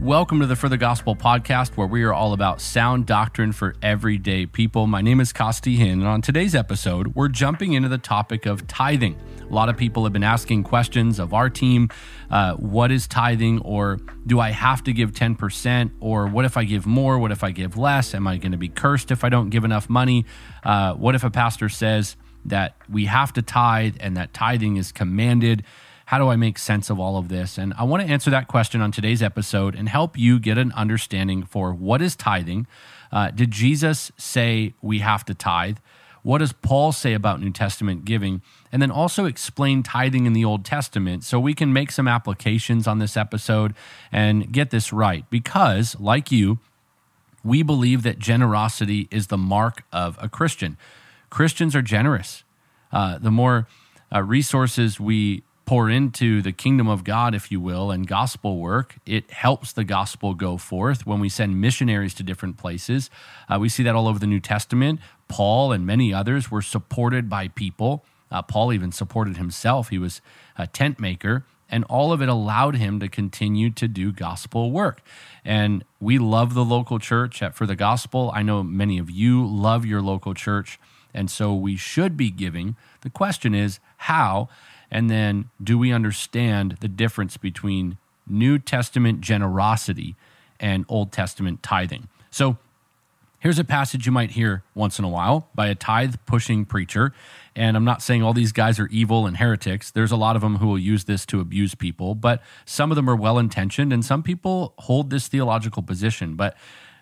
Welcome to the For the Gospel podcast, where we are all about sound doctrine for everyday people. My name is Costi Hinn, and on today's episode, we're jumping into the topic of tithing. A lot of people have been asking questions of our team uh, what is tithing, or do I have to give 10%, or what if I give more? What if I give less? Am I going to be cursed if I don't give enough money? Uh, what if a pastor says that we have to tithe and that tithing is commanded? How do I make sense of all of this? And I want to answer that question on today's episode and help you get an understanding for what is tithing. Uh, did Jesus say we have to tithe? What does Paul say about New Testament giving? And then also explain tithing in the Old Testament so we can make some applications on this episode and get this right. Because, like you, we believe that generosity is the mark of a Christian. Christians are generous. Uh, the more uh, resources we pour into the kingdom of God, if you will, and gospel work, it helps the gospel go forth. When we send missionaries to different places, uh, we see that all over the New Testament. Paul and many others were supported by people. Uh, Paul even supported himself. He was a tent maker, and all of it allowed him to continue to do gospel work. And we love the local church for the gospel. I know many of you love your local church, and so we should be giving. The question is, how? And then, do we understand the difference between New Testament generosity and Old Testament tithing? So, here's a passage you might hear once in a while by a tithe pushing preacher. And I'm not saying all these guys are evil and heretics. There's a lot of them who will use this to abuse people, but some of them are well intentioned and some people hold this theological position. But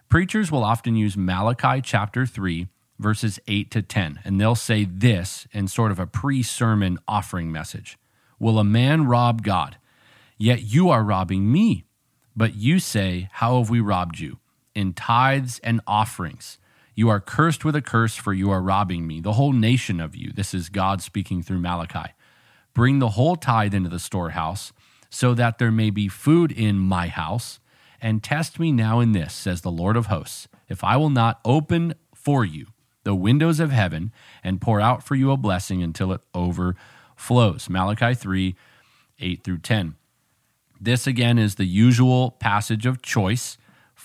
preachers will often use Malachi chapter 3 verses 8 to 10. And they'll say this in sort of a pre sermon offering message Will a man rob God? Yet you are robbing me. But you say, How have we robbed you? In tithes and offerings. You are cursed with a curse, for you are robbing me, the whole nation of you. This is God speaking through Malachi. Bring the whole tithe into the storehouse, so that there may be food in my house. And test me now in this, says the Lord of hosts, if I will not open for you the windows of heaven and pour out for you a blessing until it overflows. Malachi 3 8 through 10. This again is the usual passage of choice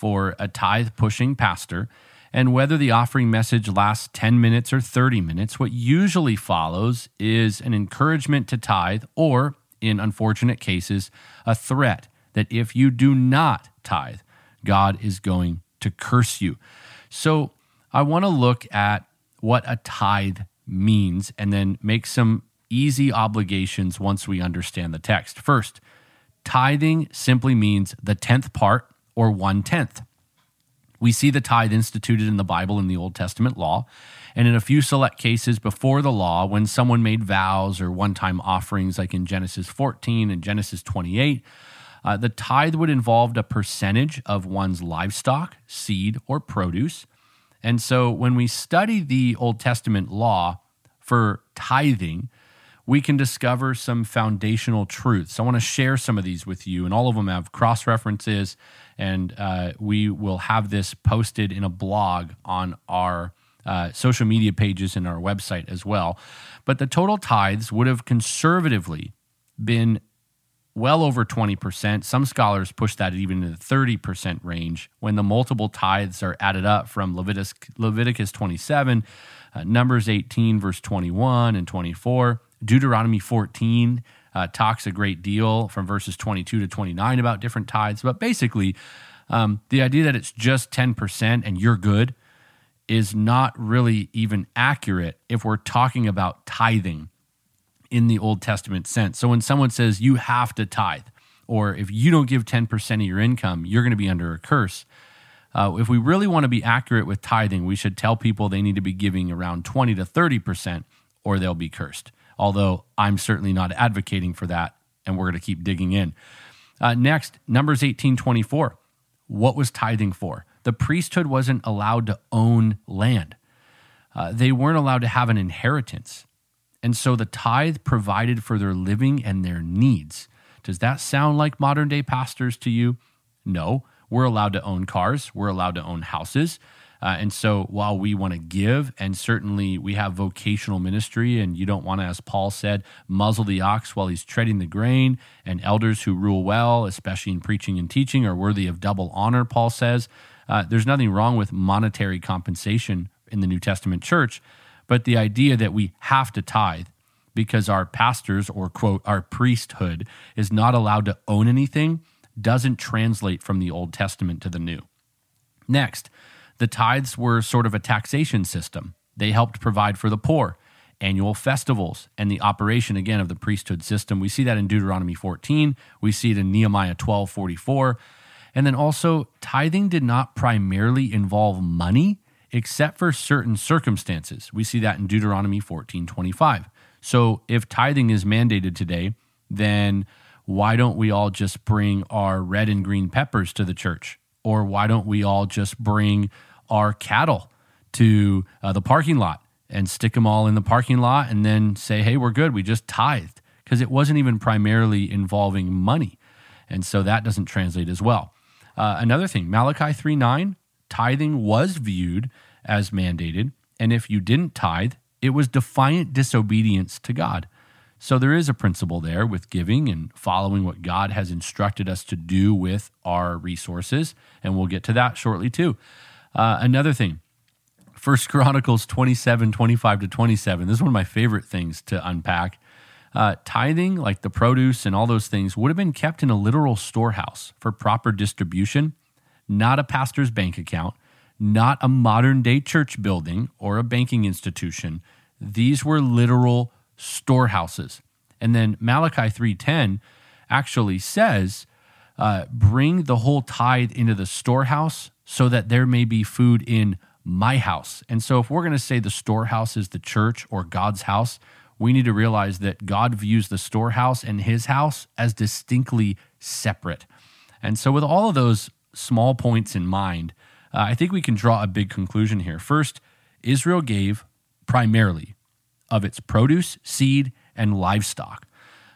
for a tithe pushing pastor. And whether the offering message lasts 10 minutes or 30 minutes, what usually follows is an encouragement to tithe, or in unfortunate cases, a threat that if you do not tithe, God is going to curse you. So I want to look at what a tithe means and then make some easy obligations once we understand the text. First, tithing simply means the tenth part or one tenth. We see the tithe instituted in the Bible in the Old Testament law, and in a few select cases before the law, when someone made vows or one time offerings, like in Genesis 14 and Genesis 28, uh, the tithe would involve a percentage of one's livestock, seed, or produce. And so when we study the Old Testament law for tithing, we can discover some foundational truths. I want to share some of these with you, and all of them have cross references. And uh, we will have this posted in a blog on our uh, social media pages and our website as well. But the total tithes would have conservatively been well over 20%. Some scholars push that even in the 30% range when the multiple tithes are added up from Leviticus, Leviticus 27, uh, Numbers 18, verse 21 and 24. Deuteronomy 14 uh, talks a great deal from verses 22 to 29 about different tithes. But basically, um, the idea that it's just 10% and you're good is not really even accurate if we're talking about tithing in the Old Testament sense. So when someone says you have to tithe, or if you don't give 10% of your income, you're going to be under a curse. Uh, if we really want to be accurate with tithing, we should tell people they need to be giving around 20 to 30% or they'll be cursed. Although I'm certainly not advocating for that, and we're going to keep digging in. Uh, next, Numbers 18 24. What was tithing for? The priesthood wasn't allowed to own land, uh, they weren't allowed to have an inheritance. And so the tithe provided for their living and their needs. Does that sound like modern day pastors to you? No. We're allowed to own cars, we're allowed to own houses. Uh, and so while we want to give, and certainly we have vocational ministry, and you don't want to, as Paul said, muzzle the ox while he's treading the grain, and elders who rule well, especially in preaching and teaching, are worthy of double honor, Paul says. Uh, there's nothing wrong with monetary compensation in the New Testament church, but the idea that we have to tithe because our pastors or quote our priesthood is not allowed to own anything doesn't translate from the Old Testament to the New. Next, the tithes were sort of a taxation system. They helped provide for the poor, annual festivals, and the operation again of the priesthood system. We see that in Deuteronomy 14, we see it in Nehemiah 12 44. And then also, tithing did not primarily involve money except for certain circumstances. We see that in Deuteronomy 14 25. So if tithing is mandated today, then why don't we all just bring our red and green peppers to the church? Or why don't we all just bring our cattle to uh, the parking lot and stick them all in the parking lot and then say, hey, we're good. We just tithed because it wasn't even primarily involving money. And so that doesn't translate as well. Uh, another thing, Malachi 3 9, tithing was viewed as mandated. And if you didn't tithe, it was defiant disobedience to God. So there is a principle there with giving and following what God has instructed us to do with our resources, and we'll get to that shortly too. Uh, another thing, First Chronicles 27, 25 to 27. This is one of my favorite things to unpack. Uh, tithing, like the produce and all those things, would have been kept in a literal storehouse for proper distribution, not a pastor's bank account, not a modern day church building or a banking institution. These were literal storehouses. And then Malachi 3:10 actually says, uh, "Bring the whole tithe into the storehouse, so that there may be food in my house." And so, if we're going to say the storehouse is the church or God's house, we need to realize that God views the storehouse and His house as distinctly separate. And so, with all of those small points in mind, uh, I think we can draw a big conclusion here. First, Israel gave primarily of its produce, seed, and livestock.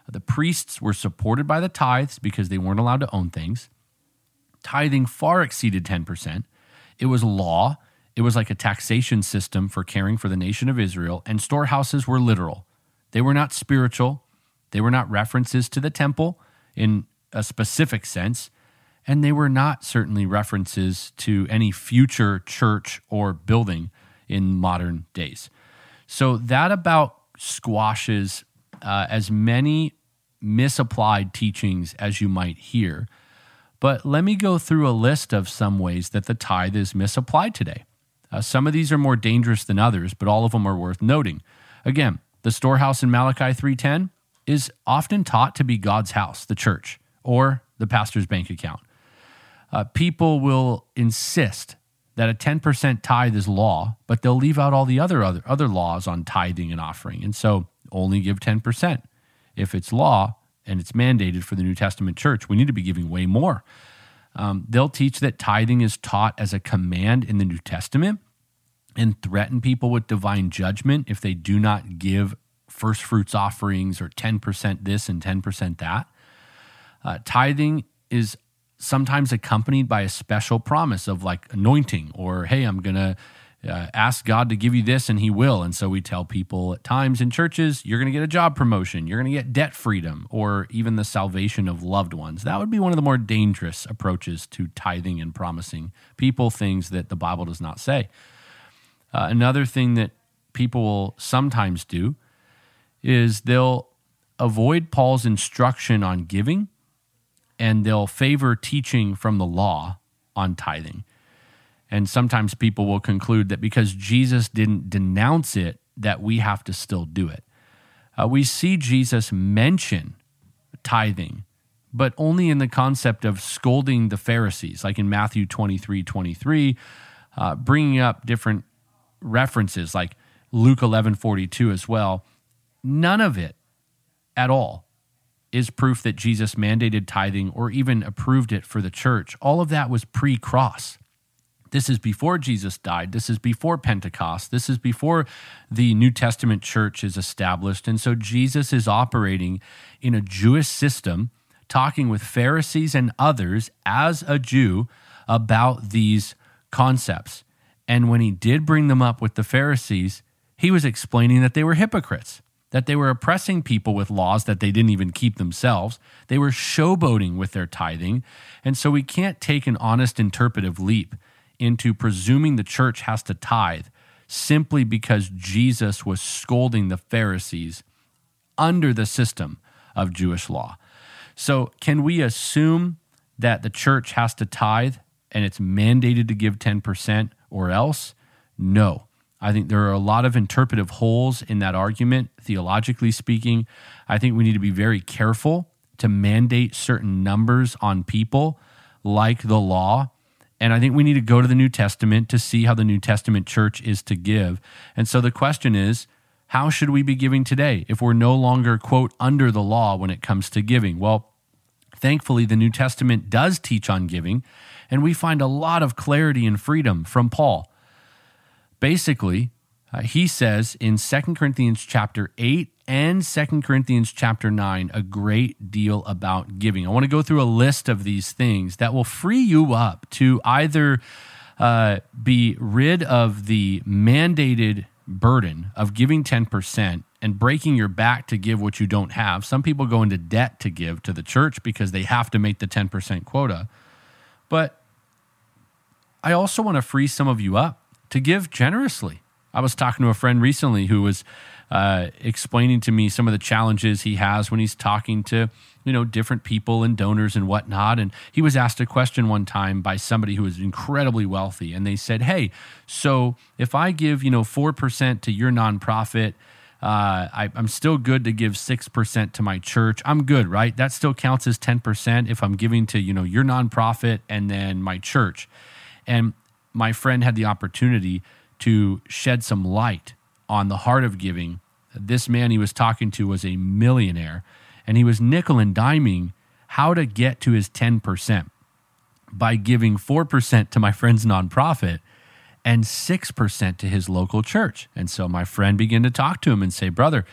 The priests were supported by the tithes because they weren't allowed to own things. Tithing far exceeded 10%. It was law. It was like a taxation system for caring for the nation of Israel, and storehouses were literal. They were not spiritual. They were not references to the temple in a specific sense, and they were not certainly references to any future church or building in modern days. So that about squashes uh, as many misapplied teachings as you might hear. But let me go through a list of some ways that the tithe is misapplied today. Uh, some of these are more dangerous than others, but all of them are worth noting. Again, the storehouse in Malachi 3:10 is often taught to be God's house, the church, or the pastor's bank account. Uh, people will insist that a 10% tithe is law, but they'll leave out all the other, other other laws on tithing and offering. And so only give 10%. If it's law and it's mandated for the New Testament church, we need to be giving way more. Um, they'll teach that tithing is taught as a command in the New Testament and threaten people with divine judgment if they do not give first fruits offerings or 10% this and 10% that. Uh, tithing is sometimes accompanied by a special promise of like anointing or, hey, I'm going to uh, ask God to give you this and he will. And so we tell people at times in churches, you're going to get a job promotion, you're going to get debt freedom, or even the salvation of loved ones. That would be one of the more dangerous approaches to tithing and promising people things that the Bible does not say. Uh, another thing that people will sometimes do is they'll avoid Paul's instruction on giving and they'll favor teaching from the law on tithing. And sometimes people will conclude that because Jesus didn't denounce it, that we have to still do it. Uh, we see Jesus mention tithing, but only in the concept of scolding the Pharisees, like in Matthew 23 23, uh, bringing up different references, like Luke 11 42 as well. None of it at all is proof that Jesus mandated tithing or even approved it for the church. All of that was pre cross. This is before Jesus died. This is before Pentecost. This is before the New Testament church is established. And so Jesus is operating in a Jewish system, talking with Pharisees and others as a Jew about these concepts. And when he did bring them up with the Pharisees, he was explaining that they were hypocrites, that they were oppressing people with laws that they didn't even keep themselves. They were showboating with their tithing. And so we can't take an honest interpretive leap into presuming the church has to tithe simply because Jesus was scolding the Pharisees under the system of Jewish law. So, can we assume that the church has to tithe and it's mandated to give 10% or else? No. I think there are a lot of interpretive holes in that argument, theologically speaking. I think we need to be very careful to mandate certain numbers on people like the law. And I think we need to go to the New Testament to see how the New Testament church is to give. And so the question is, how should we be giving today if we're no longer, quote, under the law when it comes to giving? Well, thankfully, the New Testament does teach on giving, and we find a lot of clarity and freedom from Paul. Basically, uh, he says in 2 Corinthians chapter 8 and 2 Corinthians chapter 9 a great deal about giving. I want to go through a list of these things that will free you up to either uh, be rid of the mandated burden of giving 10% and breaking your back to give what you don't have. Some people go into debt to give to the church because they have to make the 10% quota. But I also want to free some of you up to give generously. I was talking to a friend recently who was uh, explaining to me some of the challenges he has when he's talking to you know different people and donors and whatnot and he was asked a question one time by somebody who was incredibly wealthy and they said hey so if i give you know 4% to your nonprofit uh, I, am still good to give 6% to my church. I'm good, right? That still counts as 10% if I'm giving to, you know, your nonprofit and then my church. And my friend had the opportunity to shed some light on the heart of giving. This man he was talking to was a millionaire, and he was nickel and diming how to get to his 10% by giving 4% to my friend's nonprofit and 6% to his local church. And so my friend began to talk to him and say, Brother,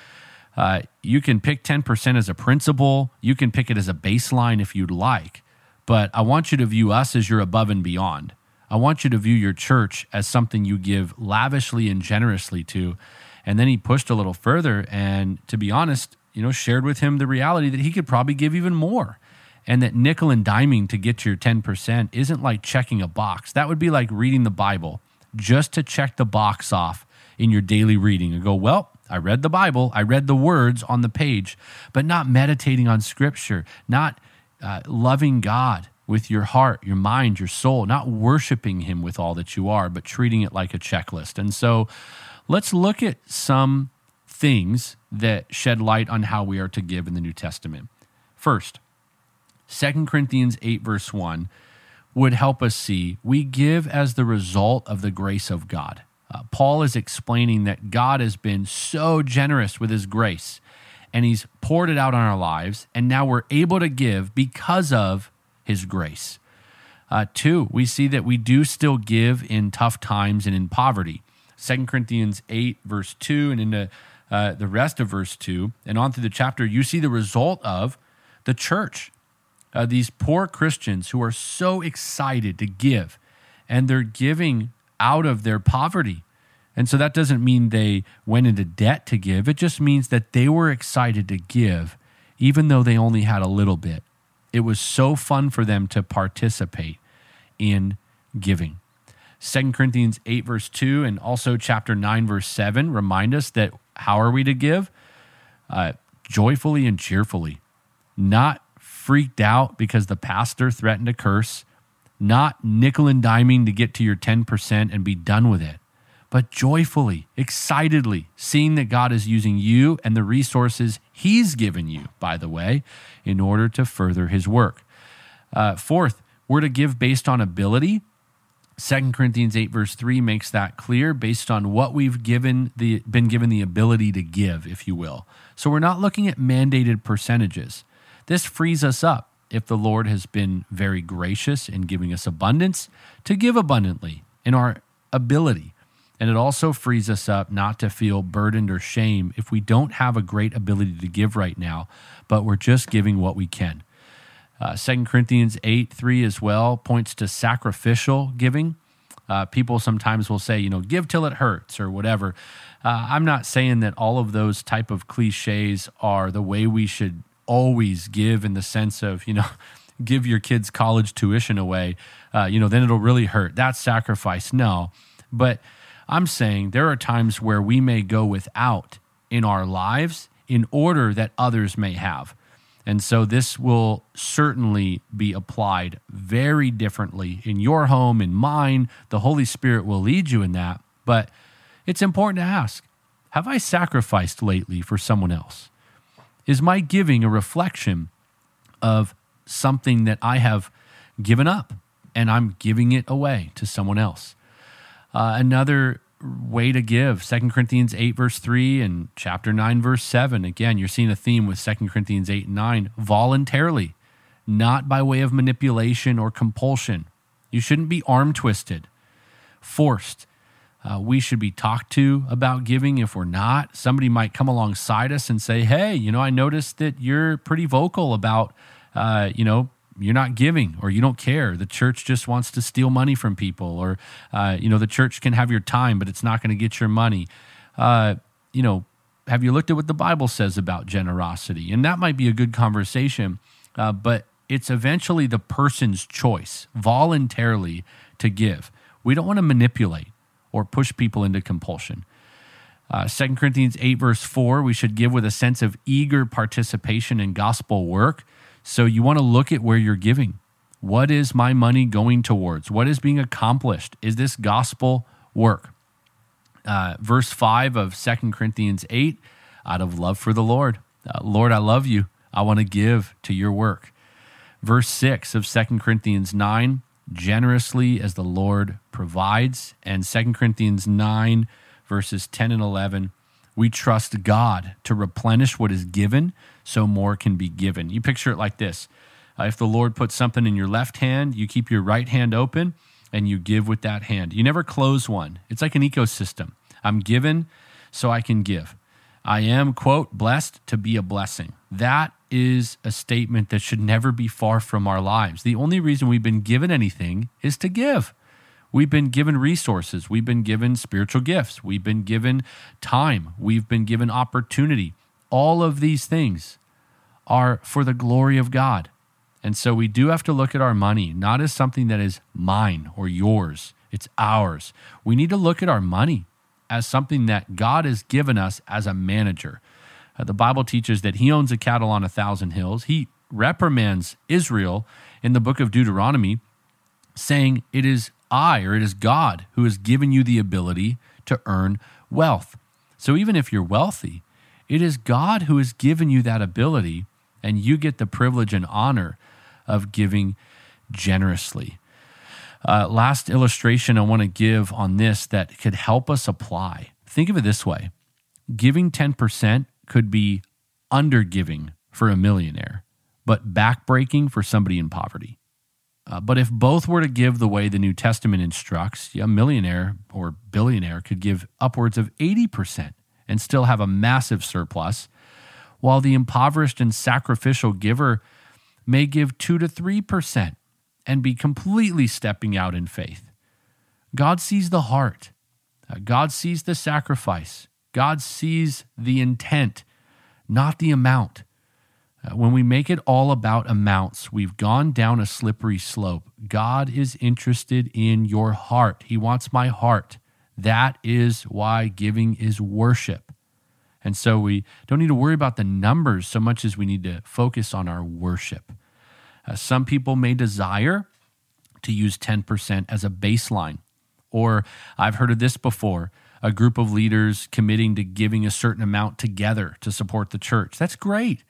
uh, you can pick 10% as a principle, you can pick it as a baseline if you'd like, but I want you to view us as your above and beyond. I want you to view your church as something you give lavishly and generously to. And then he pushed a little further and, to be honest, you know, shared with him the reality that he could probably give even more. And that nickel and diming to get your 10% isn't like checking a box. That would be like reading the Bible just to check the box off in your daily reading and go, well, I read the Bible, I read the words on the page, but not meditating on scripture, not uh, loving God with your heart, your mind, your soul, not worshiping Him with all that you are, but treating it like a checklist. And so let's look at some things that shed light on how we are to give in the New Testament. First, 2 Corinthians 8, verse 1 would help us see we give as the result of the grace of God. Uh, Paul is explaining that God has been so generous with his grace and he's poured it out on our lives, and now we're able to give because of his grace. Uh, two, we see that we do still give in tough times and in poverty. Second Corinthians 8, verse 2, and into uh, the rest of verse 2, and on through the chapter, you see the result of the church. Uh, these poor Christians who are so excited to give, and they're giving out of their poverty. And so that doesn't mean they went into debt to give. It just means that they were excited to give, even though they only had a little bit. It was so fun for them to participate in giving. 2 Corinthians 8, verse 2, and also chapter 9, verse 7 remind us that how are we to give? Uh, joyfully and cheerfully, not freaked out because the pastor threatened a curse, not nickel and diming to get to your 10% and be done with it, but joyfully, excitedly, seeing that God is using you and the resources He's given you, by the way, in order to further His work. Uh, fourth, we're to give based on ability. 2 Corinthians 8 verse 3 makes that clear based on what we've given the been given the ability to give if you will. So we're not looking at mandated percentages. This frees us up if the Lord has been very gracious in giving us abundance to give abundantly in our ability. And it also frees us up not to feel burdened or shame if we don't have a great ability to give right now, but we're just giving what we can. Uh, 2 Corinthians 8 3 as well points to sacrificial giving. Uh, people sometimes will say, you know, give till it hurts or whatever. Uh, I'm not saying that all of those type of cliches are the way we should always give in the sense of, you know, give your kids college tuition away, uh, you know, then it'll really hurt. That's sacrifice. No. But I'm saying there are times where we may go without in our lives in order that others may have. And so this will certainly be applied very differently in your home, in mine. The Holy Spirit will lead you in that. But it's important to ask Have I sacrificed lately for someone else? Is my giving a reflection of something that I have given up and I'm giving it away to someone else? Uh, another way to give 2 corinthians 8 verse 3 and chapter 9 verse 7 again you're seeing a theme with 2 corinthians 8 and 9 voluntarily not by way of manipulation or compulsion. You shouldn't be arm twisted forced. Uh, we should be talked to about giving. If we're not somebody might come alongside us and say hey you know i noticed that you're pretty vocal about uh, you know you're not giving or you don't care. The church just wants to steal money from people, or uh, you know, the church can have your time, but it's not going to get your money. Uh, you know, have you looked at what the Bible says about generosity? And that might be a good conversation, uh, but it's eventually the person's choice voluntarily to give. We don't want to manipulate or push people into compulsion. Uh, 2 Corinthians 8, verse 4, we should give with a sense of eager participation in gospel work. So you want to look at where you're giving. What is my money going towards? What is being accomplished? Is this gospel work? Uh, verse 5 of Second Corinthians 8 out of love for the Lord. Uh, Lord, I love you. I want to give to your work. Verse 6 of Second Corinthians 9 generously as the Lord provides. And Second Corinthians 9, verses 10 and 11 we trust God to replenish what is given so more can be given. You picture it like this uh, if the Lord puts something in your left hand, you keep your right hand open and you give with that hand. You never close one. It's like an ecosystem. I'm given so I can give. I am, quote, blessed to be a blessing. That is a statement that should never be far from our lives. The only reason we've been given anything is to give. We've been given resources. We've been given spiritual gifts. We've been given time. We've been given opportunity. All of these things are for the glory of God. And so we do have to look at our money not as something that is mine or yours, it's ours. We need to look at our money as something that God has given us as a manager. Uh, the Bible teaches that He owns a cattle on a thousand hills. He reprimands Israel in the book of Deuteronomy, saying, It is I or it is God who has given you the ability to earn wealth. So even if you're wealthy, it is God who has given you that ability, and you get the privilege and honor of giving generously. Uh, last illustration I want to give on this that could help us apply. Think of it this way giving 10% could be under giving for a millionaire, but backbreaking for somebody in poverty. Uh, but if both were to give the way the New Testament instructs, a millionaire or billionaire could give upwards of 80% and still have a massive surplus, while the impoverished and sacrificial giver may give 2 to 3% and be completely stepping out in faith. God sees the heart, uh, God sees the sacrifice, God sees the intent, not the amount. Uh, when we make it all about amounts, we've gone down a slippery slope. God is interested in your heart. He wants my heart. That is why giving is worship. And so we don't need to worry about the numbers so much as we need to focus on our worship. Uh, some people may desire to use 10% as a baseline. Or I've heard of this before a group of leaders committing to giving a certain amount together to support the church. That's great.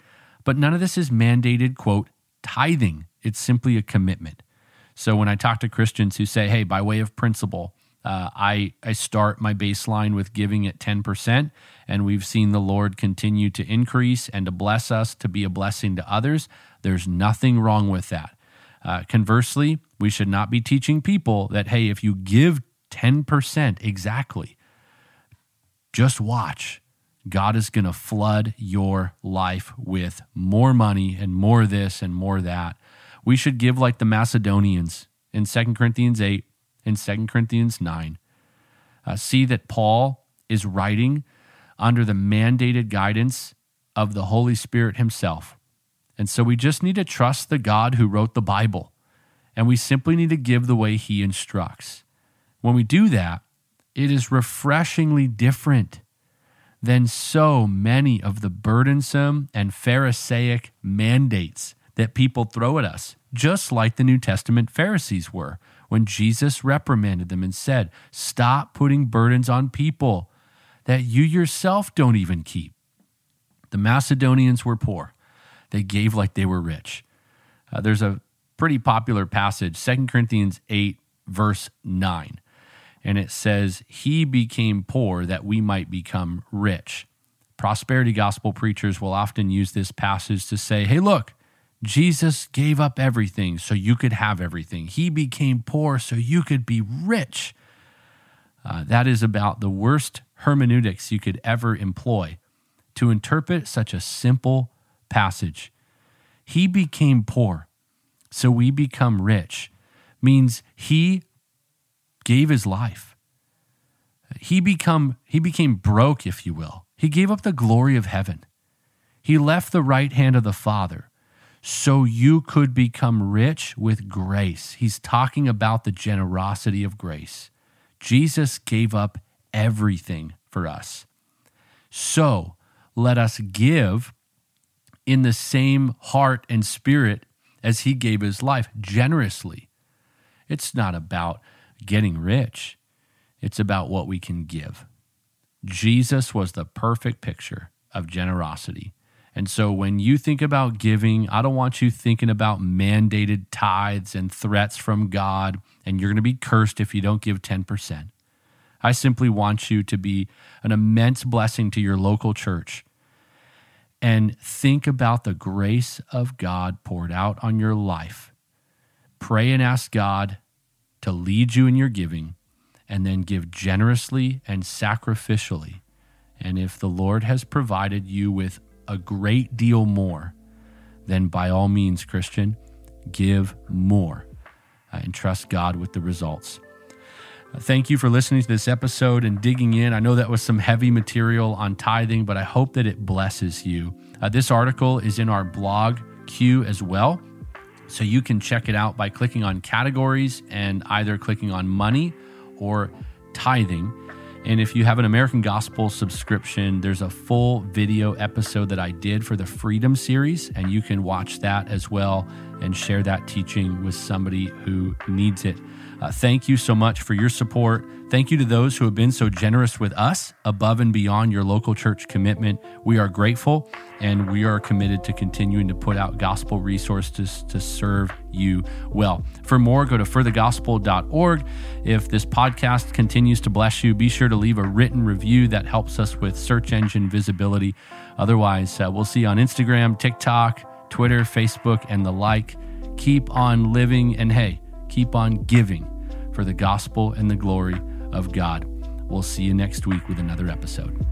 But none of this is mandated, quote, tithing. It's simply a commitment. So when I talk to Christians who say, hey, by way of principle, uh, I, I start my baseline with giving at 10%, and we've seen the Lord continue to increase and to bless us to be a blessing to others. There's nothing wrong with that. Uh, conversely, we should not be teaching people that, hey, if you give 10% exactly, just watch God is going to flood your life with more money and more this and more that. We should give like the Macedonians in 2 Corinthians 8 in 2 Corinthians 9. Uh, see that Paul is writing under the mandated guidance of the Holy Spirit Himself. And so we just need to trust the God who wrote the Bible, and we simply need to give the way He instructs. When we do that, it is refreshingly different than so many of the burdensome and Pharisaic mandates that people throw at us, just like the New Testament Pharisees were when Jesus reprimanded them and said, Stop putting burdens on people that you yourself don't even keep. The Macedonians were poor, they gave like they were rich. Uh, there's a pretty popular passage, 2 Corinthians 8, verse 9 and it says, He became poor that we might become rich. Prosperity gospel preachers will often use this passage to say, Hey, look, Jesus gave up everything so you could have everything. He became poor so you could be rich. Uh, that is about the worst hermeneutics you could ever employ to interpret such a simple passage. He became poor so we become rich means he gave his life. He become he became broke, if you will. He gave up the glory of heaven. He left the right hand of the Father so you could become rich with grace. He's talking about the generosity of grace. Jesus gave up everything for us. So let us give in the same heart and spirit as he gave his life generously. It's not about getting rich, it's about what we can give. Jesus was the perfect picture of generosity. And so when you think about giving, I don't want you thinking about mandated tithes and threats from God, and you're going to be cursed if you don't give 10%. I simply want you to be an immense blessing to your local church and think about the grace of God poured out on your life. Pray and ask God to lead you in your giving, and then give generously and sacrificially. And if the Lord has provided you with a great deal more, then by all means, Christian, give more uh, and trust God with the results. Uh, thank you for listening to this episode and digging in. I know that was some heavy material on tithing, but I hope that it blesses you. Uh, this article is in our blog queue as well. So you can check it out by clicking on categories and either clicking on money or tithing. And if you have an American Gospel subscription, there's a full video episode that I did for the Freedom series, and you can watch that as well and share that teaching with somebody who needs it. Uh, thank you so much for your support. Thank you to those who have been so generous with us above and beyond your local church commitment. We are grateful and we are committed to continuing to put out gospel resources to serve you well. For more, go to forthegospel.org. If this podcast continues to bless you, be sure to leave a written review that helps us with search engine visibility. Otherwise, uh, we'll see you on Instagram, TikTok, Twitter, Facebook, and the like. Keep on living and hey, keep on giving for the gospel and the glory of God. We'll see you next week with another episode.